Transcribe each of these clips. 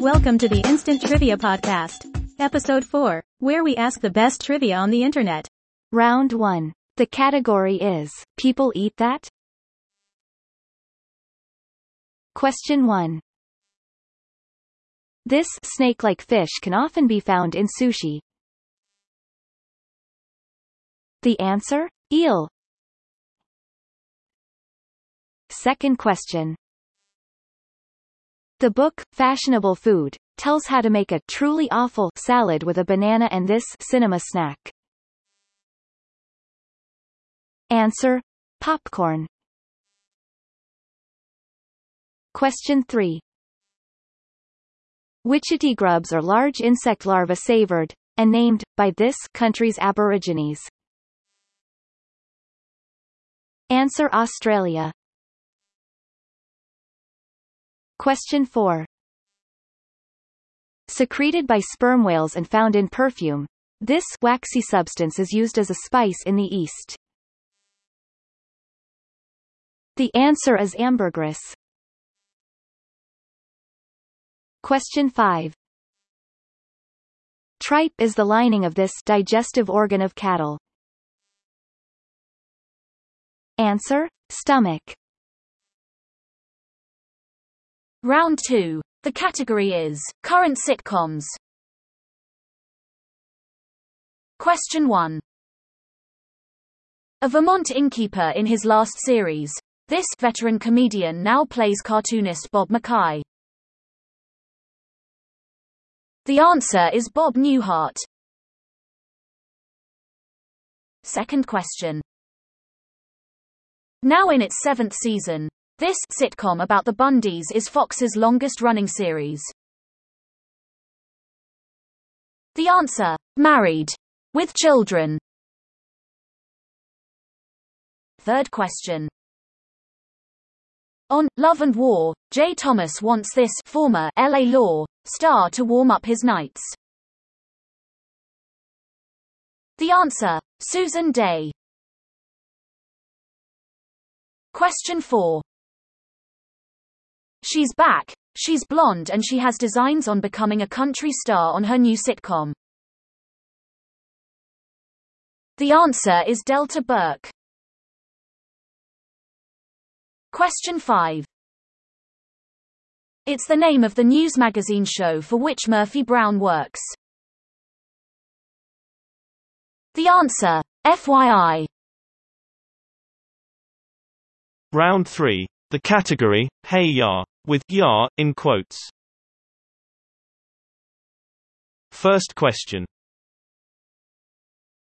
Welcome to the Instant Trivia Podcast, Episode 4, where we ask the best trivia on the internet. Round 1. The category is People eat that? Question 1. This snake-like fish can often be found in sushi. The answer? Eel. Second question. The book, Fashionable Food, tells how to make a truly awful salad with a banana and this cinema snack. Answer. Popcorn. Question 3. Witchetty grubs are large insect larvae savored, and named, by this country's aborigines. Answer Australia. Question 4. Secreted by sperm whales and found in perfume, this waxy substance is used as a spice in the East. The answer is ambergris. Question 5. Tripe is the lining of this digestive organ of cattle. Answer: Stomach. Round 2. The category is Current Sitcoms. Question 1. A Vermont innkeeper in his last series, this veteran comedian now plays cartoonist Bob Mackay. The answer is Bob Newhart. Second question. Now in its seventh season, this sitcom about the Bundys is Fox's longest running series. The answer, married. With children. Third question. On Love and War, Jay Thomas wants this former LA Law star to warm up his nights. The answer, Susan Dey. Question 4. She's back. She's blonde and she has designs on becoming a country star on her new sitcom. The answer is Delta Burke. Question 5. It's the name of the news magazine show for which Murphy Brown works. The answer, FYI. Round 3. The category, Hey Ya, with Ya, in quotes. First question.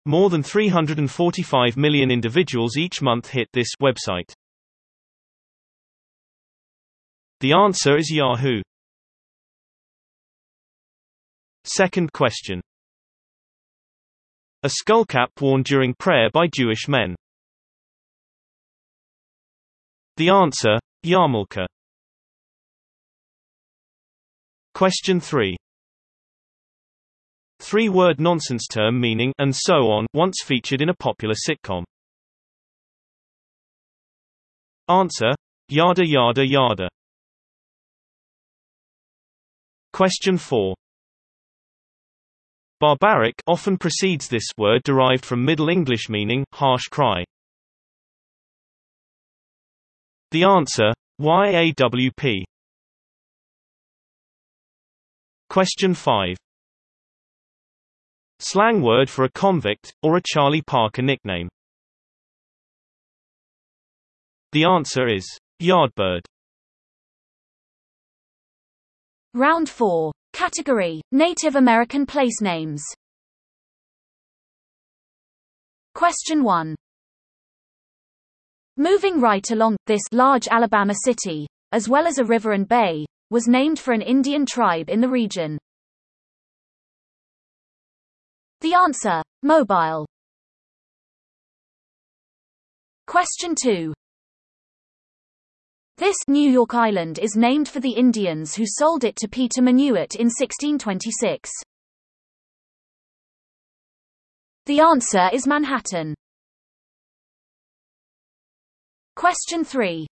More than 345 million individuals each month hit this website. The answer is Yahoo. Second question. A skullcap worn during prayer by Jewish men. The answer, Yarmulke. Question 3. Three-word nonsense term meaning and so on once featured in a popular sitcom. Answer: Yada yada yada. Question 4. Barbaric often precedes this word derived from Middle English meaning harsh cry. The answer, YAWP. Question 5. Slang word for a convict, or a Charlie Parker nickname. The answer is, Yardbird. Round 4. Category, Native American place names. Question 1. Moving right along, this large Alabama city, as well as a river and bay, was named for an Indian tribe in the region. The answer, Mobile. Question 2. This New York Island is named for the Indians who sold it to Peter Minuit in 1626. The answer is Manhattan. Question 3.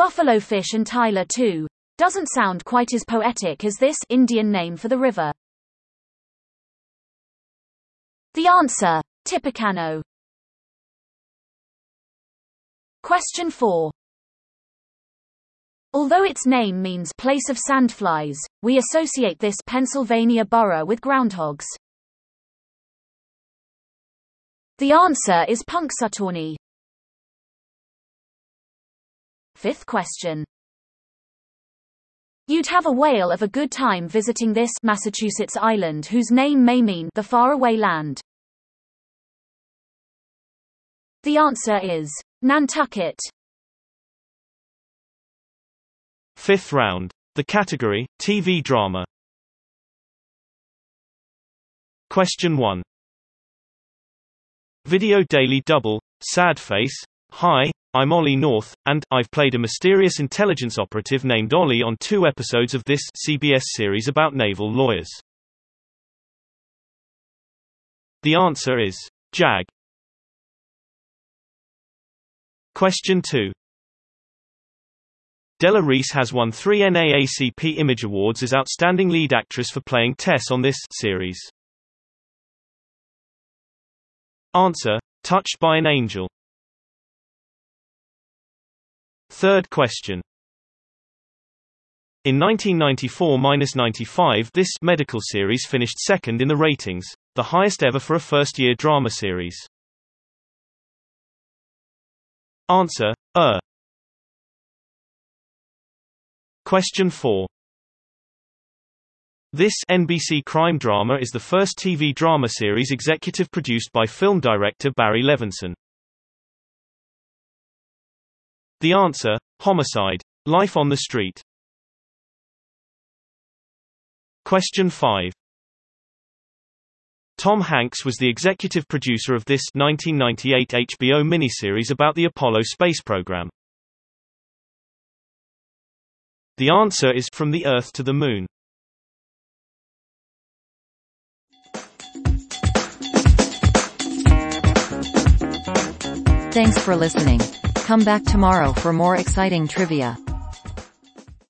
Buffalo Fish and Tyler too. Doesn't sound quite as poetic as this Indian name for the river. The answer. Tippecanoe. Question 4. Although its name means place of sandflies, we associate this Pennsylvania borough with groundhogs. The answer is Punxsutawney. Fifth question. You'd have a whale of a good time visiting this Massachusetts island whose name may mean the faraway land. The answer is Nantucket. Fifth round. The category, TV drama. Question 1. Video Daily Double, Sad Face, Hi, I'm Ollie North, and I've played a mysterious intelligence operative named Ollie on two episodes of this CBS series about naval lawyers. The answer is JAG. Question 2. Della Reese has won three NAACP Image Awards as Outstanding Lead Actress for playing Tess on this series. Answer. Touched by an Angel. Third question. In 1994-95 this medical series finished second in the ratings, the highest ever for a first-year drama series. Answer. Er. Question 4. This NBC crime drama is the first TV drama series executive produced by film director Barry Levinson. The answer, Homicide. Life on the Street. Question 5. Tom Hanks was the executive producer of this 1998 HBO miniseries about the Apollo space program. The answer is From the Earth to the Moon. Thanks for listening. Come back tomorrow for more exciting trivia.